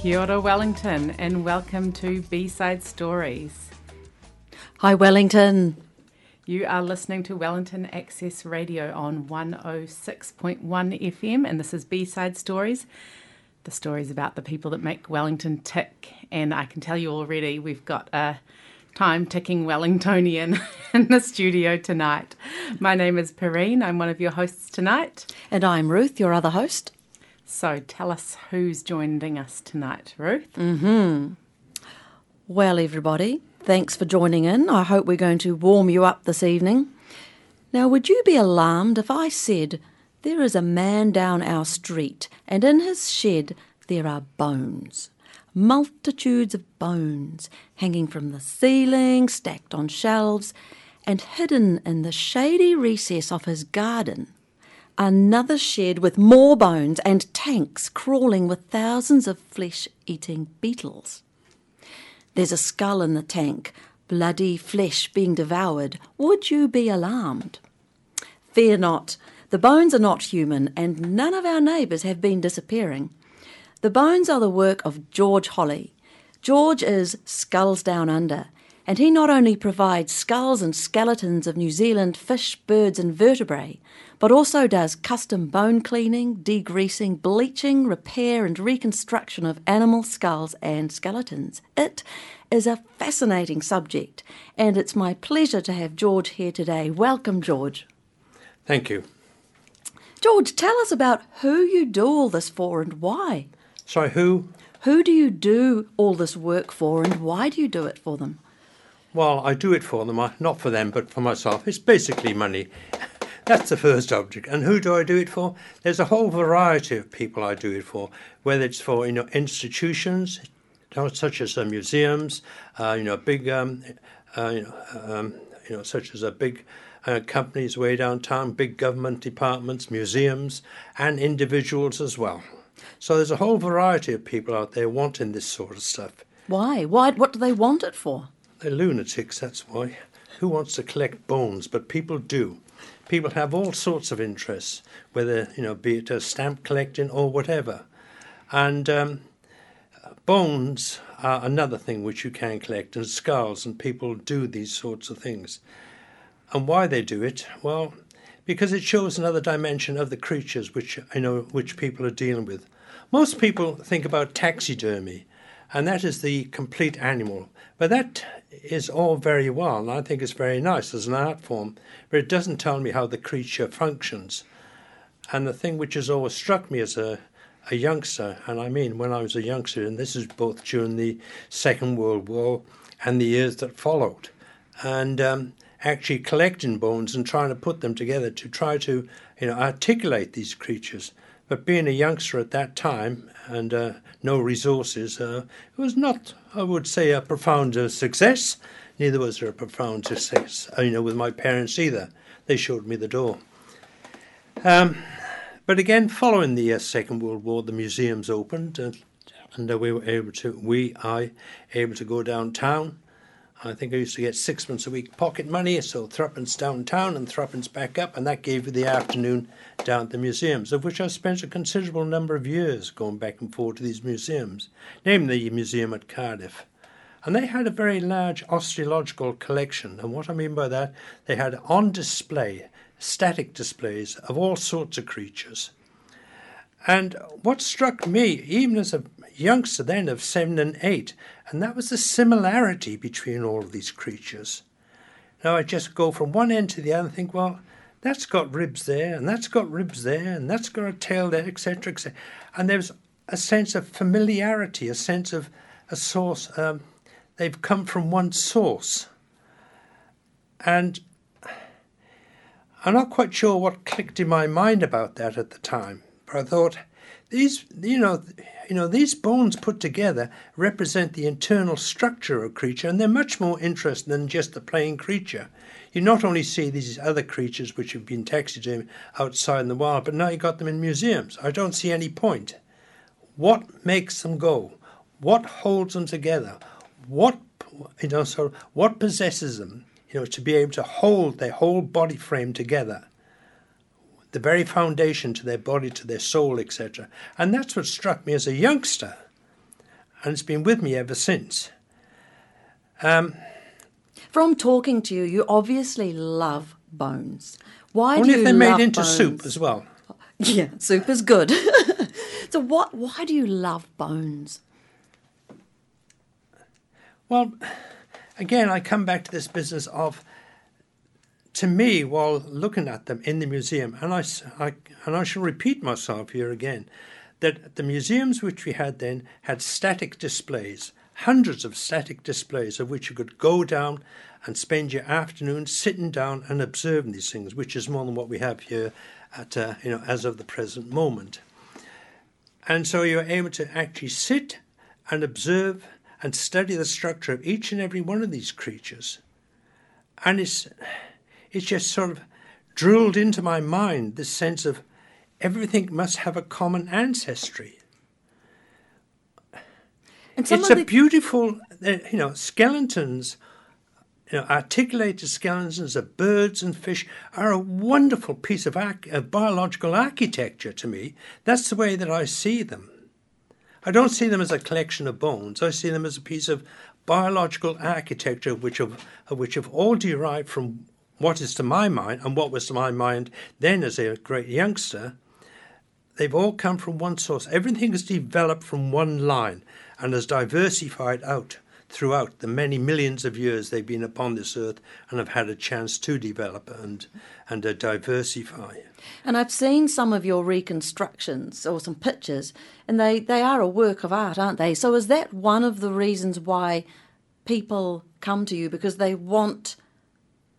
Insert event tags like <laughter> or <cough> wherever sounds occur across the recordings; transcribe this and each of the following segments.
Kia ora, Wellington, and welcome to B Side Stories. Hi, Wellington. You are listening to Wellington Access Radio on 106.1 FM, and this is B Side Stories. The stories about the people that make Wellington tick. And I can tell you already, we've got a time ticking Wellingtonian <laughs> in the studio tonight. My name is Perrine, I'm one of your hosts tonight. And I'm Ruth, your other host. So tell us who's joining us tonight, Ruth. Mm-hmm. Well, everybody, thanks for joining in. I hope we're going to warm you up this evening. Now, would you be alarmed if I said there is a man down our street and in his shed there are bones? Multitudes of bones hanging from the ceiling, stacked on shelves, and hidden in the shady recess of his garden Another shed with more bones and tanks crawling with thousands of flesh eating beetles. There's a skull in the tank, bloody flesh being devoured. Would you be alarmed? Fear not. The bones are not human, and none of our neighbours have been disappearing. The bones are the work of George Holly. George is Skulls Down Under, and he not only provides skulls and skeletons of New Zealand fish, birds, and vertebrae, but also does custom bone cleaning, degreasing, bleaching, repair, and reconstruction of animal skulls and skeletons. It is a fascinating subject, and it's my pleasure to have George here today. Welcome, George. Thank you. George, tell us about who you do all this for and why. Sorry, who? Who do you do all this work for and why do you do it for them? Well, I do it for them, not for them, but for myself. It's basically money. <laughs> That's the first object. And who do I do it for? There's a whole variety of people I do it for, whether it's for you know institutions, such as uh, museums, uh, you know big, um, uh, you know, um, you know such as a big. Uh, companies way downtown, big government departments, museums, and individuals as well. So there's a whole variety of people out there wanting this sort of stuff. Why? Why? What do they want it for? They're lunatics. That's why. Who wants to collect bones? But people do people have all sorts of interests, whether you know, be it a stamp collecting or whatever. And um, bones are another thing which you can collect, and skulls, and people do these sorts of things. And why they do it? Well, because it shows another dimension of the creatures which you know which people are dealing with. Most people think about taxidermy, and that is the complete animal. But that is all very well, and I think it's very nice as an art form, but it doesn't tell me how the creature functions. And the thing which has always struck me as a, a youngster, and I mean when I was a youngster, and this is both during the Second World War and the years that followed, and um, actually collecting bones and trying to put them together to try to you know articulate these creatures. But being a youngster at that time and uh, no resources, uh, it was not, I would say, a profound uh, success. Neither was there a profound success, uh, you know, with my parents either. They showed me the door. Um, but again, following the uh, Second World War, the museums opened, uh, and we were able to, we, I, able to go downtown I think I used to get sixpence a week pocket money, so threepence downtown and threepence back up, and that gave me the afternoon down at the museums, of which I spent a considerable number of years going back and forth to these museums, namely the museum at Cardiff. And they had a very large osteological collection, and what I mean by that, they had on display static displays of all sorts of creatures. And what struck me, even as a youngster then of seven and eight, and that was the similarity between all of these creatures. Now I just go from one end to the other and think, well, that's got ribs there, and that's got ribs there, and that's got a tail there, etc., etc. And there's a sense of familiarity, a sense of a source. Um, they've come from one source. And I'm not quite sure what clicked in my mind about that at the time, but I thought, these, you know, you know, these bones put together represent the internal structure of a creature, and they're much more interesting than just the plain creature. You not only see these other creatures which have been taxidermied outside in the wild, but now you got them in museums. I don't see any point. What makes them go? What holds them together? What you know, so what possesses them, you know, to be able to hold their whole body frame together? The very foundation to their body, to their soul, etc. And that's what struck me as a youngster. and it's been with me ever since. Um, From talking to you, you obviously love bones. Why only do you if they're made into bones? soup as well. Yeah, soup is good. <laughs> so what? Why do you love bones? Well, again, I come back to this business of, to me, while looking at them in the museum, and I, I- and I shall repeat myself here again, that the museums which we had then had static displays, hundreds of static displays of which you could go down and spend your afternoon sitting down and observing these things, which is more than what we have here at, uh, you know, as of the present moment. And so you're able to actually sit and observe and study the structure of each and every one of these creatures. And it's, it's just sort of drilled into my mind this sense of everything must have a common ancestry. And it's a the, beautiful, uh, you know, skeletons, you know, articulated skeletons of birds and fish are a wonderful piece of, arch- of biological architecture to me. That's the way that I see them. I don't see them as a collection of bones. I see them as a piece of biological architecture, which have, which have all derived from what is to my mind and what was to my mind then as a great youngster. They've all come from one source. Everything has developed from one line and has diversified out throughout the many millions of years they've been upon this earth and have had a chance to develop and and uh, diversify. and I've seen some of your reconstructions or some pictures, and they they are a work of art, aren't they? So is that one of the reasons why people come to you because they want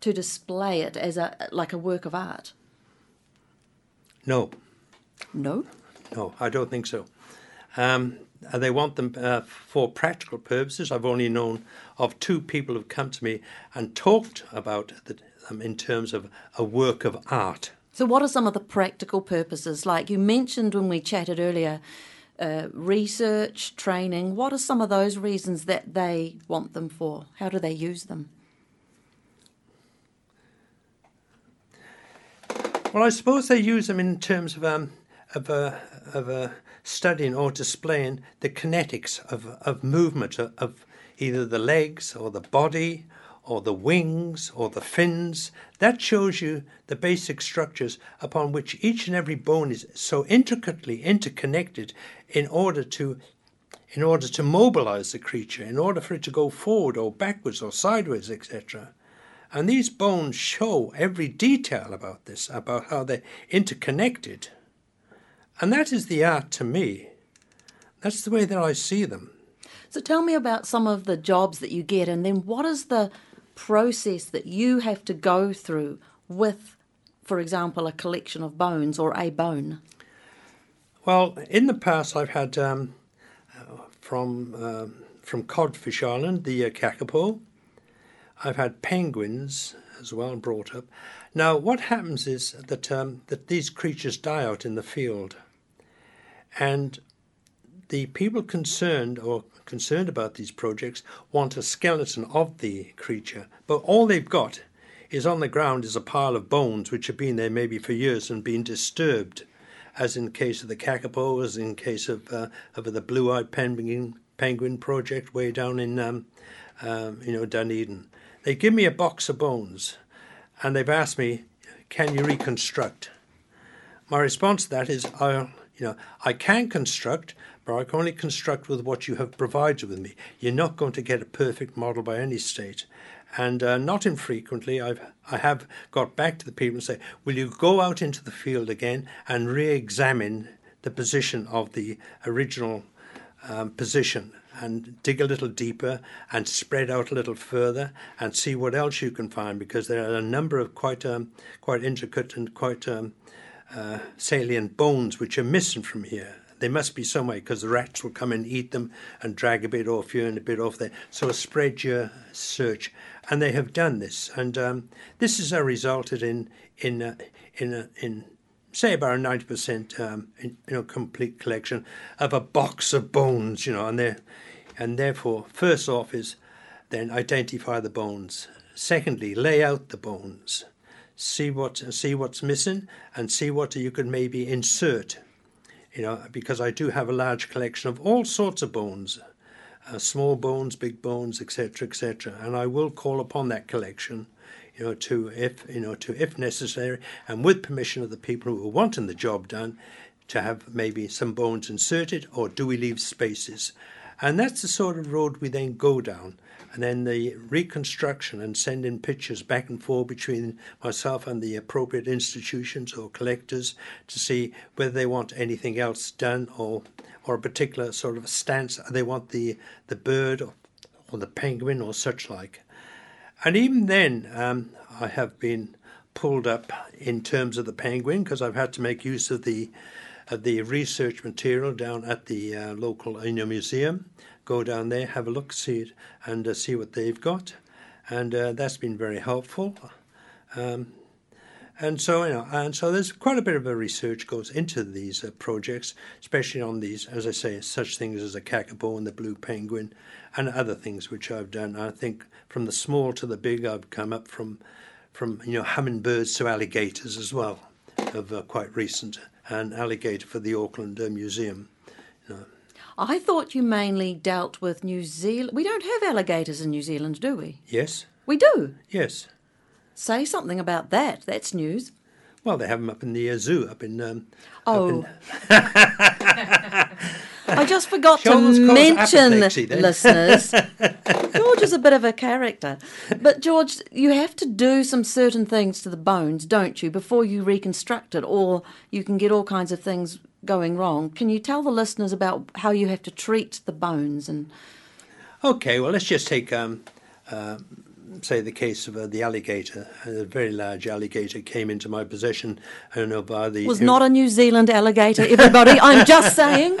to display it as a like a work of art? No, No. no, I don't think so. Um, uh, they want them uh, for practical purposes. I've only known of two people who've come to me and talked about the, them in terms of a work of art. So, what are some of the practical purposes? Like you mentioned when we chatted earlier, uh, research, training. What are some of those reasons that they want them for? How do they use them? Well, I suppose they use them in terms of um, of uh, of uh, studying or displaying the kinetics of of movement of, either the legs or the body or the wings or the fins. That shows you the basic structures upon which each and every bone is so intricately interconnected in order to in order to mobilize the creature, in order for it to go forward or backwards or sideways, etc. And these bones show every detail about this, about how they're interconnected. And that is the art to me. That's the way that I see them. So, tell me about some of the jobs that you get, and then what is the process that you have to go through with, for example, a collection of bones or a bone? Well, in the past, I've had um, from um from Codfish Island, the uh, kakapo. I've had penguins as well brought up. Now, what happens is that um, that these creatures die out in the field, and the people concerned or concerned about these projects want a skeleton of the creature, but all they've got is on the ground is a pile of bones which have been there maybe for years and been disturbed, as in the case of the kakapo, as in case of uh, of the blue-eyed penguin penguin project way down in um, um, you know Dunedin. They give me a box of bones, and they've asked me, "Can you reconstruct?" My response to that is, I, you know, I can construct, but I can only construct with what you have provided with me. You're not going to get a perfect model by any state. And uh, not infrequently, I've I have got back to the people and say, "Will you go out into the field again and re-examine the position of the original um, position and dig a little deeper and spread out a little further and see what else you can find because there are a number of quite um, quite intricate and quite um, uh, salient bones which are missing from here. They must be somewhere because the rats will come and eat them and drag a bit off here and a bit off there. So spread your search, and they have done this, and um, this has resulted in in uh, in uh, in say about a ninety percent um, you know complete collection of a box of bones, you know, and they and therefore first off is then identify the bones. Secondly, lay out the bones see what see what's missing and see what you could maybe insert you know because i do have a large collection of all sorts of bones uh, small bones, big bones, etc., etc. And I will call upon that collection, you know, to if you know to if necessary, and with permission of the people who are wanting the job done, to have maybe some bones inserted, or do we leave spaces? And that's the sort of road we then go down. And then the reconstruction and sending pictures back and forth between myself and the appropriate institutions or collectors to see whether they want anything else done or or a particular sort of stance they want the the bird or, or the penguin or such like. And even then, um, I have been pulled up in terms of the penguin because I've had to make use of the of the research material down at the uh, local Inyo Museum. Go down there, have a look, see it, and uh, see what they've got, and uh, that's been very helpful. Um, and so, you know, and so there's quite a bit of a research goes into these uh, projects, especially on these, as I say, such things as a kakapo and the blue penguin, and other things which I've done. I think from the small to the big, I've come up from, from you know, hummingbirds to alligators as well, of uh, quite recent an alligator for the Auckland uh, Museum. You know. I thought you mainly dealt with New Zealand. We don't have alligators in New Zealand, do we? Yes, We do. yes. Say something about that. That's news. Well, they have them up in the uh, zoo, up in. Um, Oh. <laughs> I just forgot She to mention, listeners. <laughs> George is a bit of a character. But, George, you have to do some certain things to the bones, don't you, before you reconstruct it, or you can get all kinds of things going wrong. Can you tell the listeners about how you have to treat the bones? And Okay, well, let's just take, um, uh, say, the case of uh, the alligator. A very large alligator came into my possession. I don't know by the. was not a New Zealand alligator, everybody. I'm just <laughs> saying.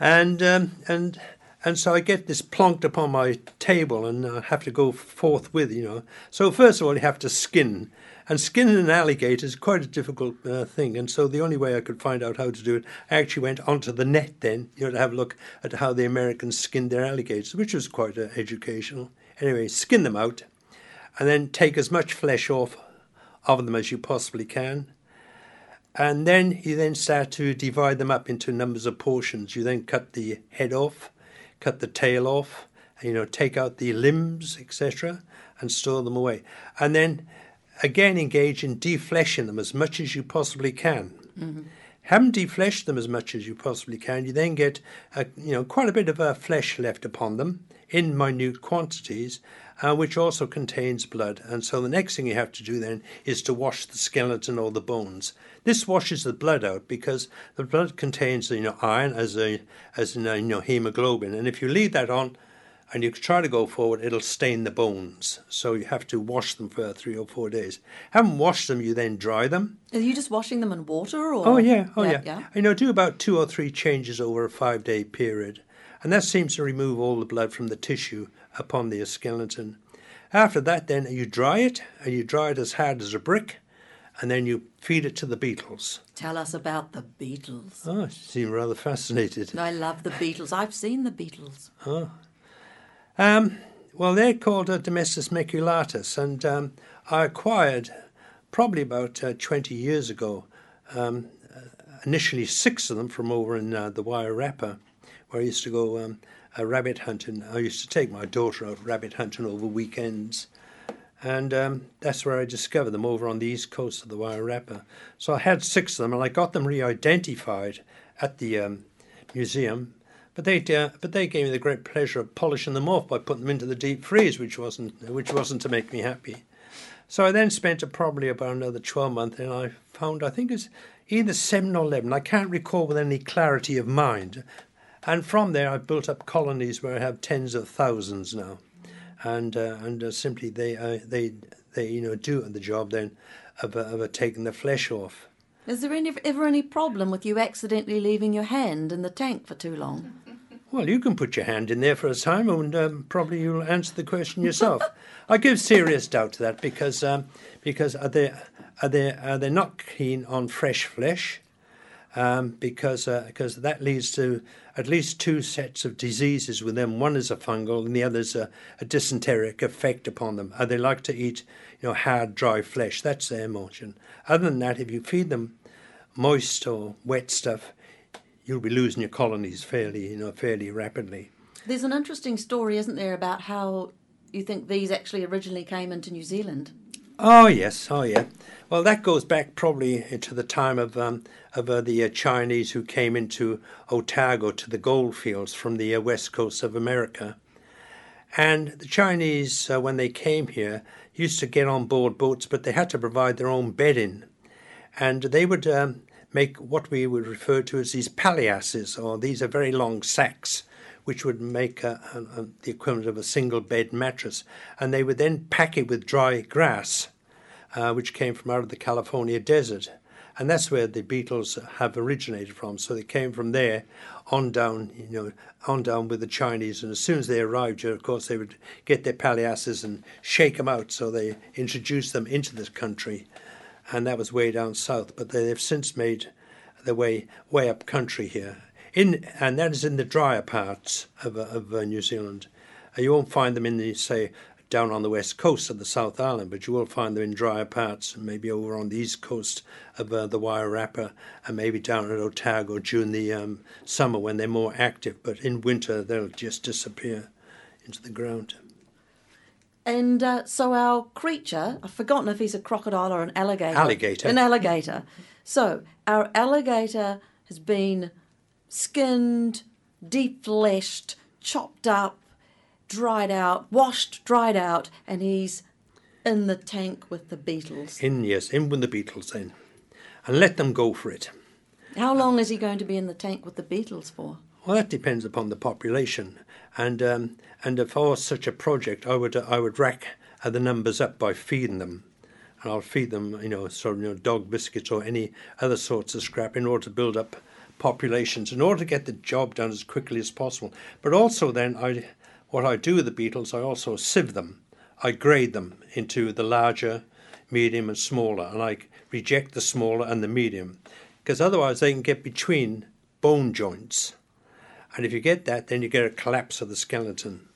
and um, and and so I get this plonked upon my table, and I have to go forthwith, you know. So first of all, you have to skin, and skinning an alligator is quite a difficult uh, thing. And so the only way I could find out how to do it, I actually went onto the net then, you know, to have a look at how the Americans skinned their alligators, which was quite uh, educational. Anyway, skin them out, and then take as much flesh off of them as you possibly can and then you then start to divide them up into numbers of portions. You then cut the head off, cut the tail off, and you know, take out the limbs, etc., and store them away. And then again engage in defleshing them as much as you possibly can. Haven't defleshed them as much as you possibly can. You then get, uh, you know, quite a bit of uh, flesh left upon them in minute quantities, uh, which also contains blood. And so the next thing you have to do then is to wash the skeleton or the bones. This washes the blood out because the blood contains, you know, iron as a as in, uh, you know hemoglobin, and if you leave that on, and you try to go forward, it'll stain the bones. So you have to wash them for three or four days. Haven't washed them, you then dry them. Are you just washing them in water? Or? Oh yeah, oh yeah. yeah. You know, do about two or three changes over a five day period. And that seems to remove all the blood from the tissue upon the skeleton. After that then you dry it, and you dry it as hard as a brick, and then you feed it to the beetles. Tell us about the beetles. Oh, you seem rather fascinated. I love the beetles. I've seen the Beatles. Oh. Um, well, they're called uh, Dermestes maculatus, and um, I acquired probably about uh, 20 years ago, um, uh, initially six of them from over in uh, the Wairarapa, where I used to go um, rabbit hunting. I used to take my daughter out rabbit hunting over weekends, and um, that's where I discovered them over on the east coast of the Wire Wairarapa. So I had six of them, and I got them re-identified at the um, museum. But they, uh, but they gave me the great pleasure of polishing them off by putting them into the deep freeze, which wasn't, which wasn't to make me happy. So I then spent probably about another 12 months, and I found, I think it's either 7 or 11, I can't recall with any clarity of mind. And from there, I've built up colonies where I have tens of thousands now. And, uh, and uh, simply they, uh, they, they, you know, do the job then of, uh, of uh, taking the flesh off. Is there any, ever any problem with you accidentally leaving your hand in the tank for too long? Well, you can put your hand in there for a time, and um, probably you'll answer the question yourself. <laughs> I give serious doubt to that because um, because are they are they are they not keen on fresh flesh? Um, because uh, because that leads to at least two sets of diseases with them. One is a fungal, and the other is a, a dysenteric effect upon them. Uh, they like to eat you know hard, dry flesh. That's their emotion. Other than that, if you feed them moist or wet stuff, you'll be losing your colonies fairly, you know, fairly rapidly. There's an interesting story, isn't there, about how you think these actually originally came into New Zealand? Oh yes, oh yeah. Well, that goes back probably to the time of um, of uh, the uh, Chinese who came into Otago to the goldfields from the uh, west coast of America, and the Chinese, uh, when they came here, used to get on board boats, but they had to provide their own bedding, and they would um, make what we would refer to as these palliasses, or these are very long sacks which would make a, a, a, the equivalent of a single bed mattress. And they would then pack it with dry grass, uh, which came from out of the California desert. And that's where the beetles have originated from. So they came from there on down, you know, on down with the Chinese. And as soon as they arrived of course, they would get their palliasses and shake them out. So they introduced them into this country. And that was way down south. But they've since made their way way up country here in and that is in the drier parts of, of uh, New Zealand. Uh, you won't find them in the say down on the west coast of the South Island, but you will find them in drier parts, maybe over on the east coast of uh, the Wairarapa, and maybe down at Otago during the um, summer when they're more active. But in winter, they'll just disappear into the ground. And uh, so our creature, I've forgotten if he's a crocodile or an alligator. Alligator. An alligator. so our alligator has been skinned, deep fleshed, chopped up, dried out, washed, dried out, and he's in the tank with the beetles. In, yes, in with the beetles then. And let them go for it. How long is he going to be in the tank with the beetles for? Well, that depends upon the population, and um, and if I for such a project, I would I would rack the numbers up by feeding them, and I'll feed them, you know, sort of you know, dog biscuits or any other sorts of scrap in order to build up populations in order to get the job done as quickly as possible. But also, then, I, what I do with the beetles, I also sieve them. I grade them into the larger, medium, and smaller, and I reject the smaller and the medium, because otherwise they can get between bone joints. And if you get that, then you get a collapse of the skeleton.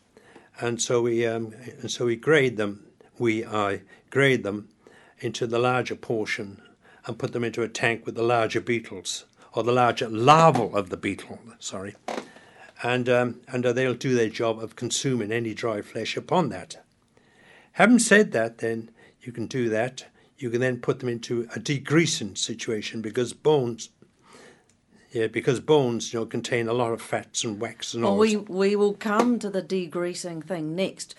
And so we, um, and so we grade them. We I grade them into the larger portion and put them into a tank with the larger beetles or the larger larval of the beetle, sorry, and, um, and uh, they'll do their job of consuming any dry flesh upon that. Having said that, then you can do that. You can then put them into a degreasing situation because bones, yeah, because bones, you know, contain a lot of fats and wax and well, all. We we will come to the degreasing thing next.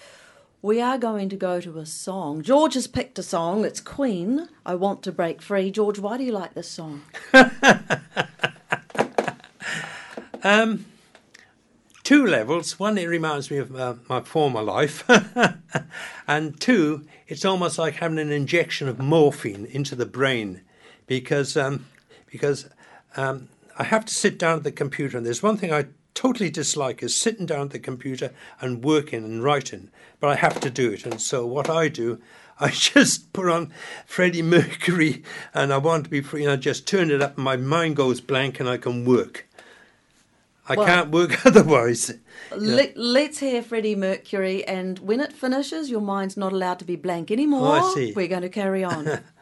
We are going to go to a song. George has picked a song. It's Queen. I want to break free. George, why do you like this song? <laughs> um, two levels. One, it reminds me of uh, my former life, <laughs> and two, it's almost like having an injection of morphine into the brain, because um, because um, I have to sit down at the computer, and there's one thing I totally dislike is sitting down at the computer and working and writing, but I have to do it. And so what I do, <laughs> I just put on Freddie Mercury and I want to be free and I just turn it up and my mind goes blank and I can work. I well, can't work <laughs> otherwise. Let, us hear Freddie Mercury, and when it finishes, your mind's not allowed to be blank anymore. Oh, I see. We're going to carry on. <laughs>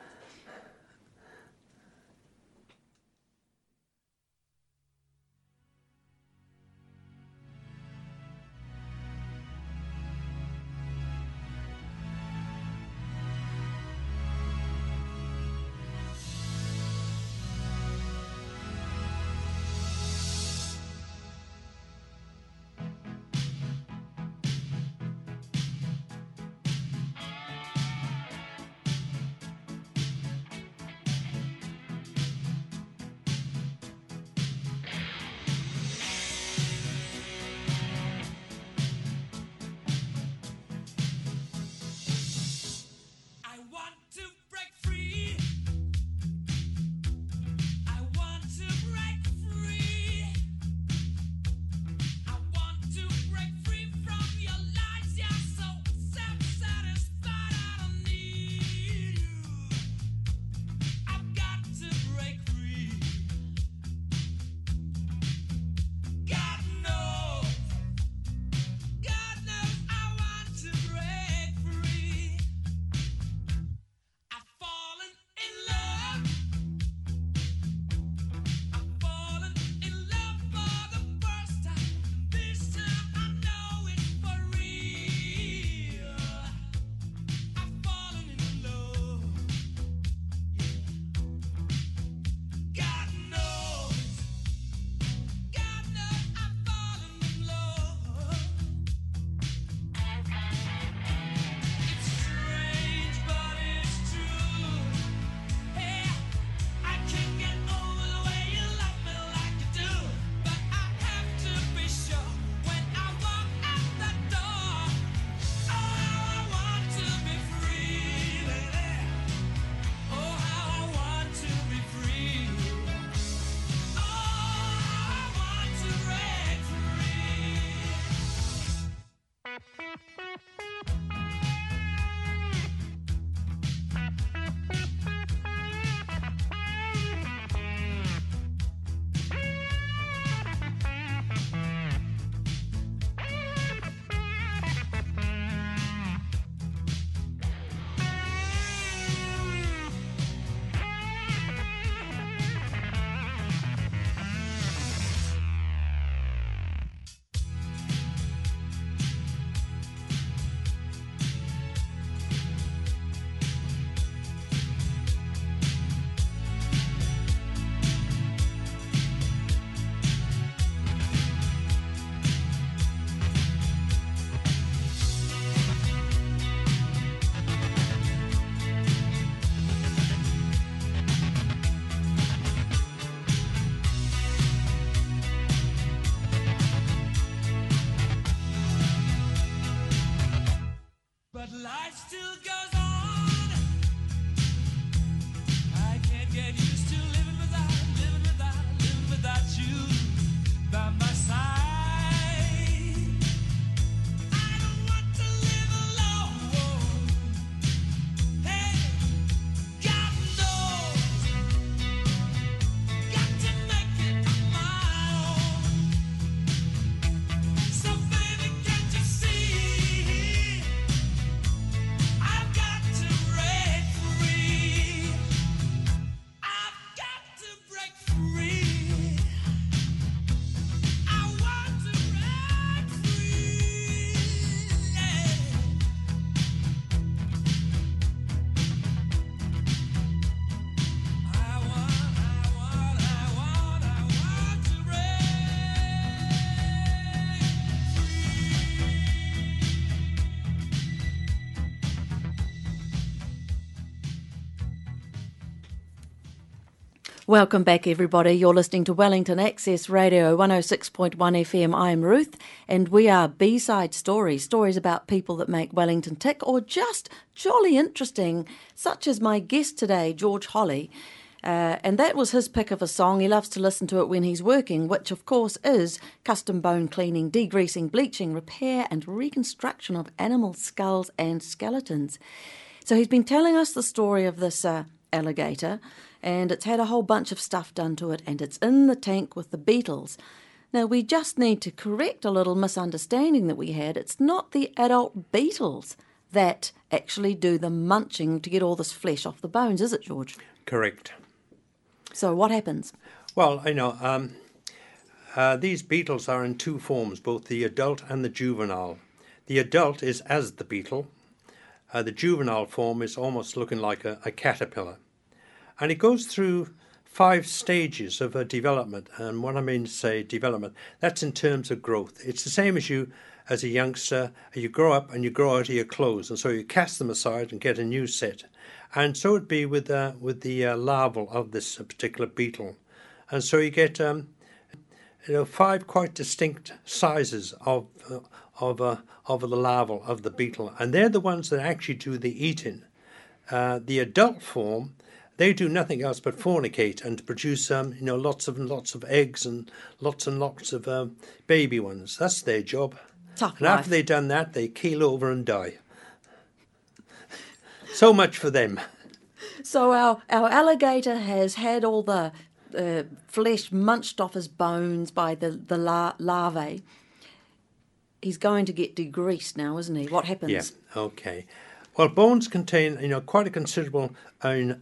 Welcome back, everybody. You're listening to Wellington Access Radio 106.1 FM. I'm Ruth, and we are B side stories stories about people that make Wellington tick or just jolly interesting, such as my guest today, George Holly. Uh, and that was his pick of a song. He loves to listen to it when he's working, which of course is custom bone cleaning, degreasing, bleaching, repair, and reconstruction of animal skulls and skeletons. So he's been telling us the story of this uh, alligator and it's had a whole bunch of stuff done to it, and it's in the tank with the beetles. Now, we just need to correct a little misunderstanding that we had. It's not the adult beetles that actually do the munching to get all this flesh off the bones, is it, George? Correct. So, what happens? Well, you know um, uh, these beetles are in two forms, both the adult and the juvenile. The adult is as the beetle. Uh, the juvenile form is almost looking like a, a caterpillar. And it goes through five stages of a development. And what I mean to say development, that's in terms of growth. It's the same as you as a youngster, you grow up and you grow out of your clothes, and so you cast them aside and get a new set. And so it'd be with uh, with the uh, larval of this particular beetle, and so you get um, you know five quite distinct sizes of uh, of uh, of the larval of the beetle, and they're the ones that actually do the eating. Uh, the adult form they do nothing else but fornicate and produce, um, you know, lots and lots of eggs and lots and lots of um, baby ones. That's their job. Tough and life. after they've done that, they keel over and die. so much for them. So our, our alligator has had all the uh, flesh munched off his bones by the, the lar- larvae. He's going to get degreased now, isn't he? What happens? Yeah, okay. Well, bones contain, you know, quite a considerable uh,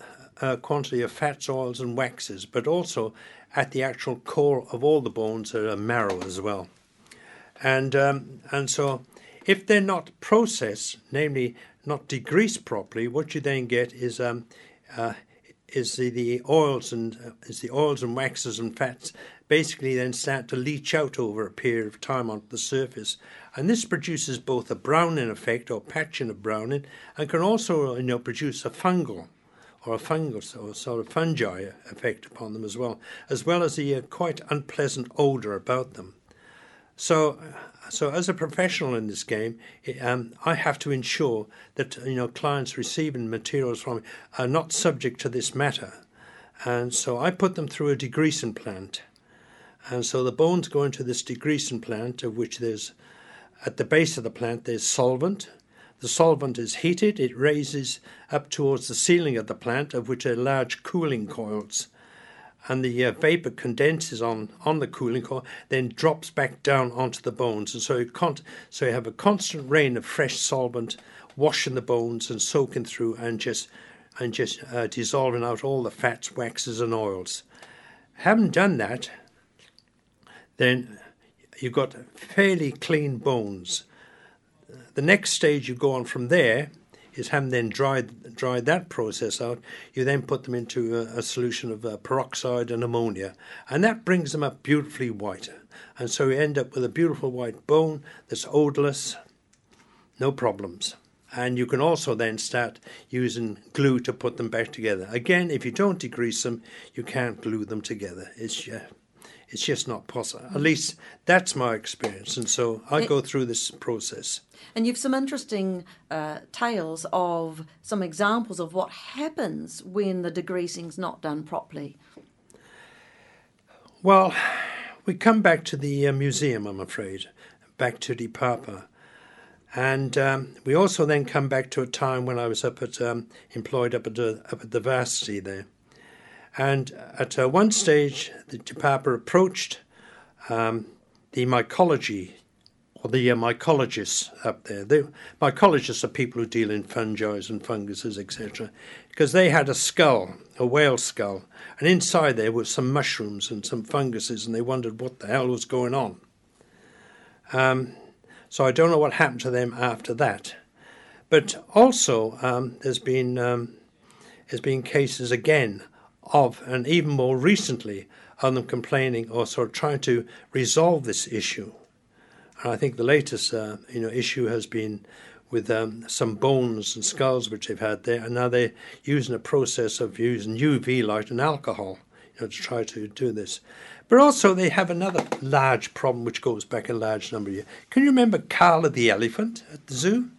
uh, quantity of fats, oils, and waxes, but also at the actual core of all the bones are marrow as well. And um, and so, if they're not processed, namely not degreased properly, what you then get is um, uh, is the, the oils and uh, is the oils and waxes and fats basically then start to leach out over a period of time onto the surface, and this produces both a browning effect or patching of browning, and can also you know produce a fungal or a fungus or sort of fungi effect upon them as well, as well as the uh, quite unpleasant odour about them. So, so as a professional in this game, um, I have to ensure that you know clients receiving materials from me are not subject to this matter, and so I put them through a degreasing plant, and so the bones go into this degreasing plant, of which there's at the base of the plant there's solvent, the solvent is heated, it raises up towards the ceiling of the plant, of which are large cooling coils. And the uh, vapor condenses on, on the cooling coil, then drops back down onto the bones. And so you, can't, so you have a constant rain of fresh solvent washing the bones and soaking through and just, and just uh, dissolving out all the fats, waxes, and oils. Having done that, then you've got fairly clean bones the next stage you go on from there is having then dried dried that process out. You then put them into a, a solution of uh, peroxide and ammonia, and that brings them up beautifully white. And so you end up with a beautiful white bone that's odorless, no problems. And you can also then start using glue to put them back together. Again, if you don't degrease them, you can't glue them together. It's uh, it's just not possible. At least that's my experience, and so I it, go through this process. And you've some interesting uh, tales of some examples of what happens when the degreasing's not done properly. Well, we come back to the uh, museum, I'm afraid, back to Te Papa. And um, we also then come back to a time when I was up at um, employed up at the, up at the varsity there. And at uh, one stage, the Te approached um, the mycology or the uh, mycologists up there. The mycologists are people who deal in fungi and funguses, etc. Because they had a skull, a whale skull, and inside there were some mushrooms and some funguses, and they wondered what the hell was going on. Um, so I don't know what happened to them after that. But also, um, there's been um, there's been cases again of, and even more recently, on them complaining or sort of trying to resolve this issue. And I think the latest, uh, you know, issue has been with um, some bones and skulls which they've had there, and now they're using a process of using UV light and alcohol you know, to try to do this. But also, they have another large problem which goes back a large number of years. Can you remember Carla the elephant at the zoo?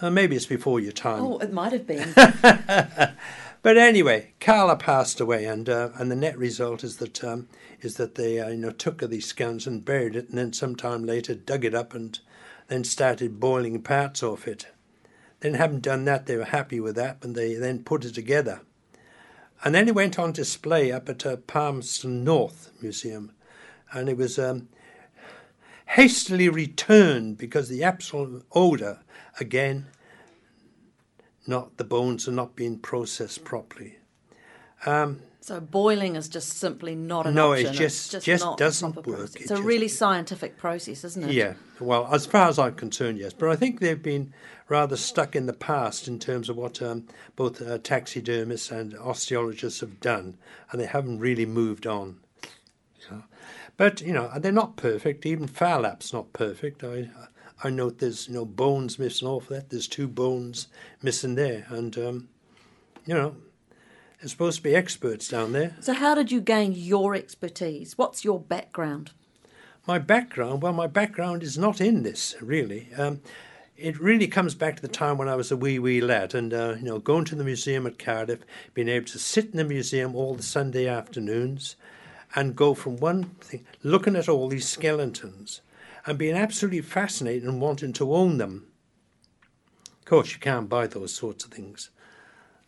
Uh, maybe it's before your time. Oh, it might have been. <laughs> But anyway, Carla passed away, and uh, and the net result is that um, is that they uh, you know took these scones and buried it, and then sometime later dug it up and then started boiling parts off it. Then having done that, they were happy with that, and they then put it together. And then it went on display up at uh, Palmerston North Museum, and it was um, hastily returned because the absolute odour again not the bones are not being processed properly. Um, so boiling is just simply not an No, option. it just- it's just not doesn't work. process. It It's a just- really scientific process, isn't it? yeah, well, as far as I'm concerned, yes. But I think they've been rather stuck in the past in terms of what um, both uh, taxidermists and osteologists have done, and they haven't really moved on. So, but you know, they're not perfect. Even Phar Lap's not perfect. I I note there's you know bones missing off that. There's two bones missing there, and um, you know, they're supposed to be experts down there. So how did you gain your expertise? What's your background? My background, well, my background is not in this really. Um, it really comes back to the time when I was a wee wee lad, and uh, you know, going to the museum at Cardiff, being able to sit in the museum all the Sunday afternoons, and go from one thing, looking at all these skeletons, and being absolutely fascinated and wanting to own them. Of course, you can't buy those sorts of things.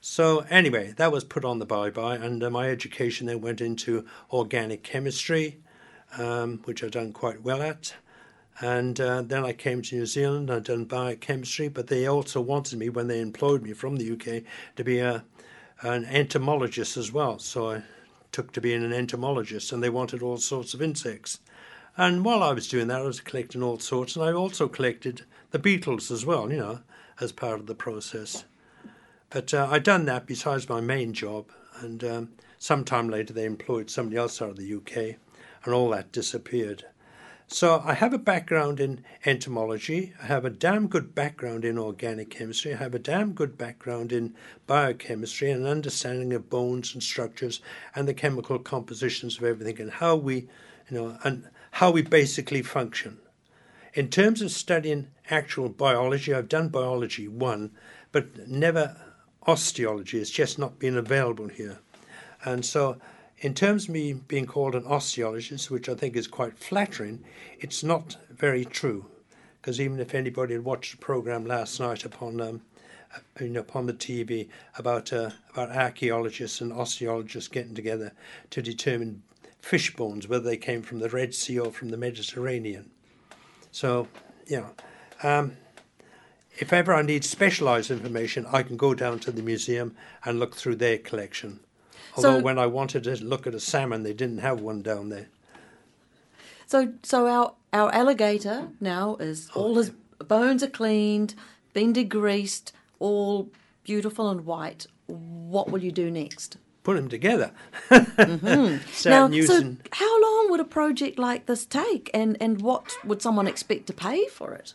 So anyway, that was put on the bye-bye, and uh, my education then went into organic chemistry, um, which I've done quite well at. And uh, then I came to New Zealand. I'd done biochemistry, but they also wanted me when they employed me from the UK to be a an entomologist as well. So I took to being an entomologist, and they wanted all sorts of insects. And while I was doing that, I was collecting all sorts, and I also collected the beetles as well, you know, as part of the process. But uh, I'd done that besides my main job, and um, sometime later they employed somebody else out of the UK, and all that disappeared. So I have a background in entomology. I have a damn good background in organic chemistry. I have a damn good background in biochemistry and understanding of bones and structures and the chemical compositions of everything and how we, you know, and how we basically function. In terms of studying actual biology, I've done biology one, but never osteology. It's just not been available here. And so, in terms of me being called an osteologist, which I think is quite flattering, it's not very true. Because even if anybody had watched the program last night upon um, uh, you know, upon the TV about uh, about archaeologists and osteologists getting together to determine fish bones, whether they came from the Red Sea or from the Mediterranean. So, you know, um, if ever I need specialised information, I can go down to the museum and look through their collection. Although So- when I wanted to look at a salmon, they didn't have one down there. So, so our our alligator now is all his bones are cleaned, been degreased, all beautiful and white. What will you do next? Put them together. Mm-hmm. <laughs> now, so how long would a project like this take, and and what would someone expect to pay for it?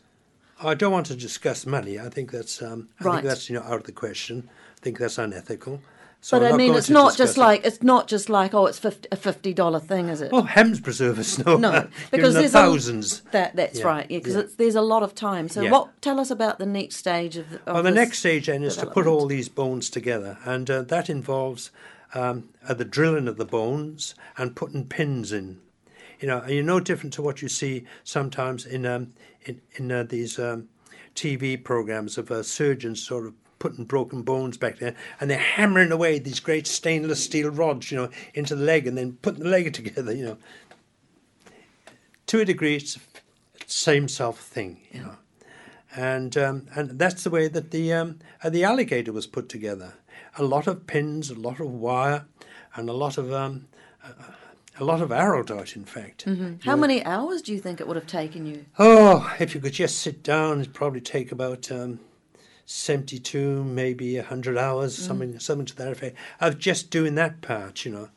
I don't want to discuss money. I think that's um, I Right. think that's you know out of the question. I think that's unethical. So But I'm I mean, it's not just it. like it's not just like oh, it's 50, a fifty dollar thing, is it? Oh, hems preserve us! <laughs> No, no, because there's thousands. A, that that's Yeah, right, yeah, because yeah. there's a lot of time. So, Yeah. what? Tell us about the next stage of. of Well, the next stage then is to put all these bones together, and uh, that involves um, uh, the drilling of the bones and putting pins in. You know, you're no different to what you see sometimes in um, in, in uh, these um, TV programs of uh, surgeons sort of putting broken bones back there, and they're hammering away these great stainless steel rods, you know, into the leg, and then putting the leg <laughs> together. You know, to a degree, it's same self thing. You know and um, and that's the way that the um, uh, the alligator was put together. A lot of pins, a lot of wire, and a lot of um, uh, a lot of Araldite. In fact, How many hours do you think it would have taken you? oh, if you could just sit down, it'd probably take about um, seventy-two, maybe hundred hours, something something to that effect. Of just doing that part, you know.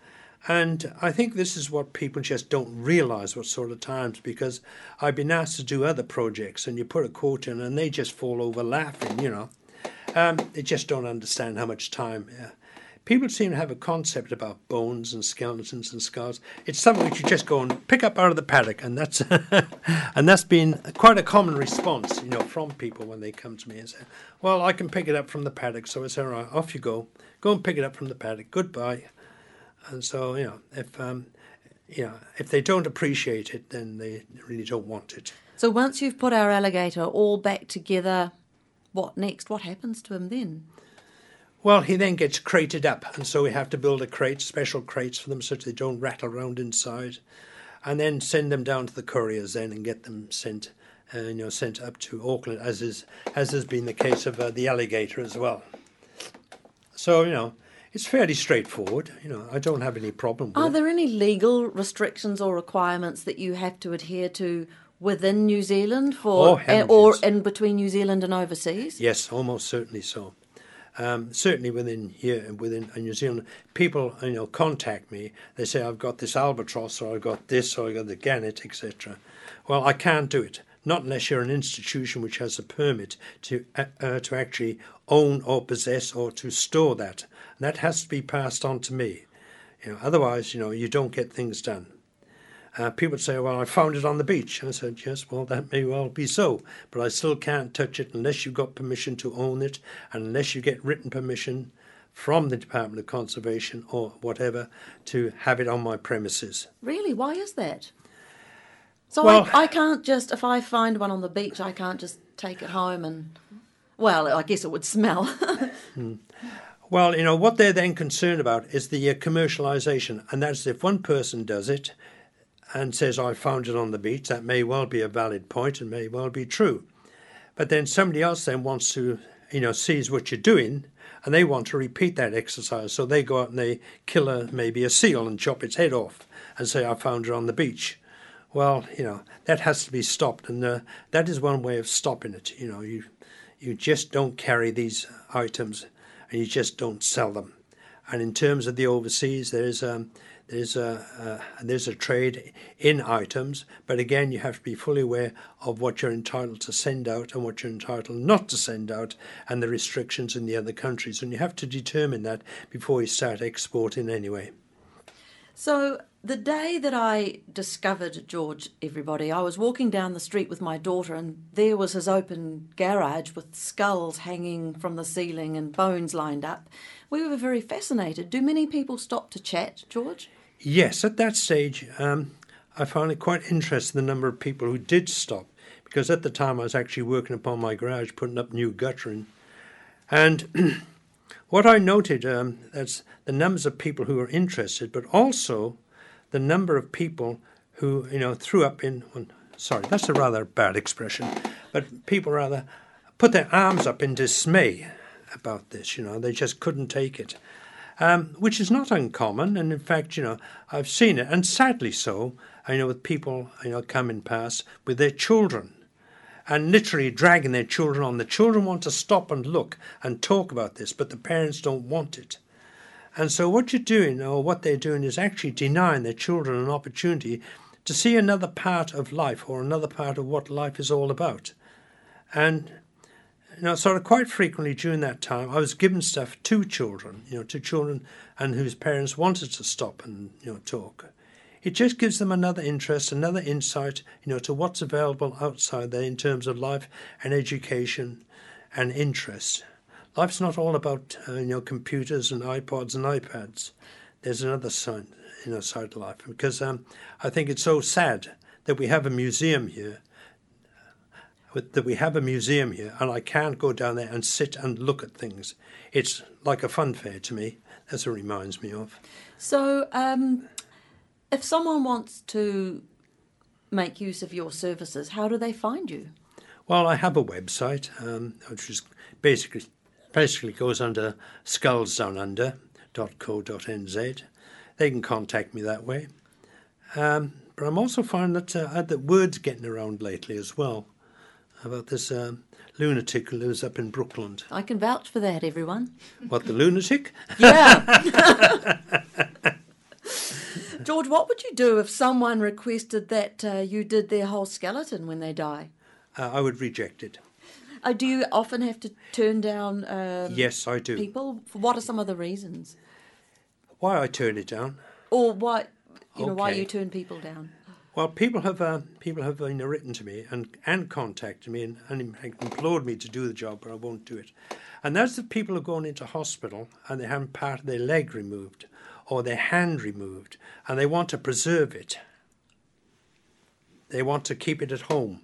And I think this is what people just don't realise what sort of times because I've been asked to do other projects and you put a quote in and they just fall over laughing, you know. Um, they just don't understand how much time people seem to have a concept about bones and skeletons and skulls. It's something which you just go and pick up out of the paddock, and that's <laughs> and that's been quite a common response, you know, from people when they come to me and say, "Well, I can pick it up from the paddock." So I say, "All right, off you go. Go and pick it up from the paddock. Goodbye." And so, you know, if um, you know, if they don't appreciate it, then they really don't want it. So once you've put our alligator all back together, what next? What happens to him then? Well, he then gets crated up, and so we have to build a crate, special crates for them, so they don't rattle around inside, and then send them down to the couriers then and get them sent, uh, you know, sent up to Auckland, as is as has been the case of uh, the alligator as well. So you know, it's fairly straightforward. You know, I don't have any problem with Are there any legal restrictions or requirements that you have to adhere to within New Zealand for Oh, or yes. in between New Zealand and overseas? Yes, almost certainly so. Um, certainly within here and within uh, New Zealand, people you know contact me. They say I've got this albatross, or I've got this, or I've got the gannet, etc. Well, I can't do it. Not unless you're an institution which has a permit to uh, uh, to actually own or possess or to store that. And that has to be passed on to me. You know, otherwise, you know, you don't get things done. Uh, people say, "Well, I found it on the beach." I said, "Yes, well, that may well be so, but I still can't touch it unless you've got permission to own it, and unless you get written permission from the Department of Conservation or whatever to have it on my premises." Really? Why is that? So Well- I, I can't just if I find one on the beach, I can't just take it home and well, I guess it would smell. <laughs> Well, you know what they're then concerned about is the uh, commercialization, and that's if one person does it and says, "I found it on the beach," that may well be a valid point and may well be true. But then somebody else then wants to, you know, sees what you're doing, and they want to repeat that exercise. So they go out and they kill a maybe a seal and chop its head off and say, "I found it on the beach." Well, you know that has to be stopped, and uh, that is one way of stopping it. You know, you you just don't carry these items, and you just don't sell them. And in terms of the overseas, there's um, there's a there's a trade in items, but again, you have to be fully aware of what you're entitled to send out and what you're entitled not to send out, and the restrictions in the other countries, and you have to determine that before you start exporting anyway. So the day that I discovered George, everybody, I was walking down the street with my daughter, and there was his open garage with skulls hanging from the ceiling and bones lined up. We were very fascinated. Do many people stop to chat, George? Yes, at that stage, um, I found it quite interesting the number of people who did stop, because at the time I was actually working upon my garage, putting up new guttering, and <clears throat> what I noted um, that's the numbers of people who were interested, but also the number of people who you know threw up in. Well, sorry, that's a rather bad expression, but people rather put their arms up in dismay about this. You know, they just couldn't take it um, which is not uncommon. And in fact, you know, I've seen it, and sadly so. I know with people, you know, coming past with their children, and literally dragging their children on. The children want to stop and look and talk about this, but the parents don't want it. And so, what you're doing, or what they're doing, is actually denying their children an opportunity to see another part of life or another part of what life is all about. And you know, sort of quite frequently during that time, I was given stuff to children, you know, to children and whose parents wanted to stop and you know talk. It just gives them another interest, another insight, you know, to what's available outside there in terms of life and education and interest. Life's not all about uh, you know computers and iPods and iPads. There's another side, you know, side to life because um, I think it's so sad that we have a museum here with- that we have a museum here and I can't go down there and sit and look at things. It's like a fun fair to me. That's what it reminds me of. So, um, if someone wants to make use of your services, how do they find you? Well, I have a website um, which is basically basically goes under skullsdownunder.co.nz. They can contact me that way. Um, but I'm also finding that uh, that word's getting around lately as well about this um, lunatic who lives up in Brookland. I can vouch for that, everyone. What the lunatic? Yeah. <laughs> George, what would you do if someone requested that uh, you did their whole skeleton when they die? Uh, I would reject it. Uh, do you often have to turn down um, Yes, I do. people? What are some of the reasons? Why I turn it down? Or why, you know, why you turn people down? Well, people have uh, people have know, written to me and, and contacted me and, and implored me to do the job, but I won't do it. And that's the people who are going into hospital and they have part of their leg removed or their hand removed, and they want to preserve it. They want to keep it at home,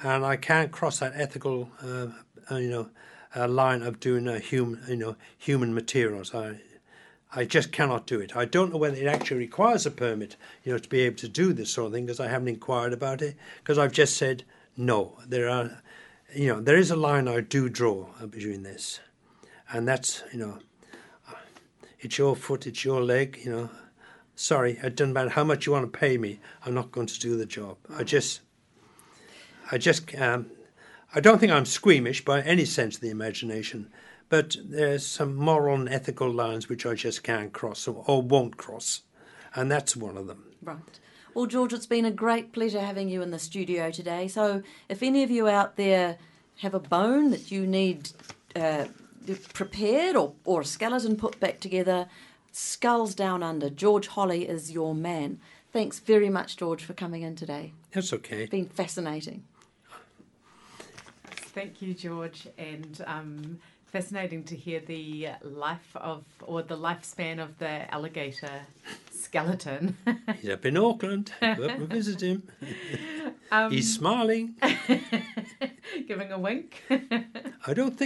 and I can't cross that ethical, uh, uh, you know, uh, line of doing uh, human, you know, human materials. I, I just cannot do it. I don't know whether it actually requires a permit, you know, to be able to do this sort of thing because I haven't inquired about it. Because I've just said no. There are, you know, there is a line I do draw between this, and that's, you know, it's your foot, it's your leg, you know. Sorry, it doesn't matter how much you want to pay me. I'm not going to do the job. I just, I just, um, I don't think I'm squeamish by any sense of the imagination, but there's some moral and ethical lines which I just can't cross or, or won't cross, and that's one of them. Right. Well, George, it's been a great pleasure having you in the studio today. So, if any of you out there have a bone that you need uh, prepared or, or a skeleton put back together, skulls down under, George Holly is your man. Thanks very much, George, for coming in today. That's okay. It's been fascinating. Thank you, George, and um, fascinating to hear the life of or the lifespan of the alligator skeleton. <laughs> He's up in Auckland. Go up and visit him. um, He's smiling. <laughs> giving a wink. <laughs> I don't think.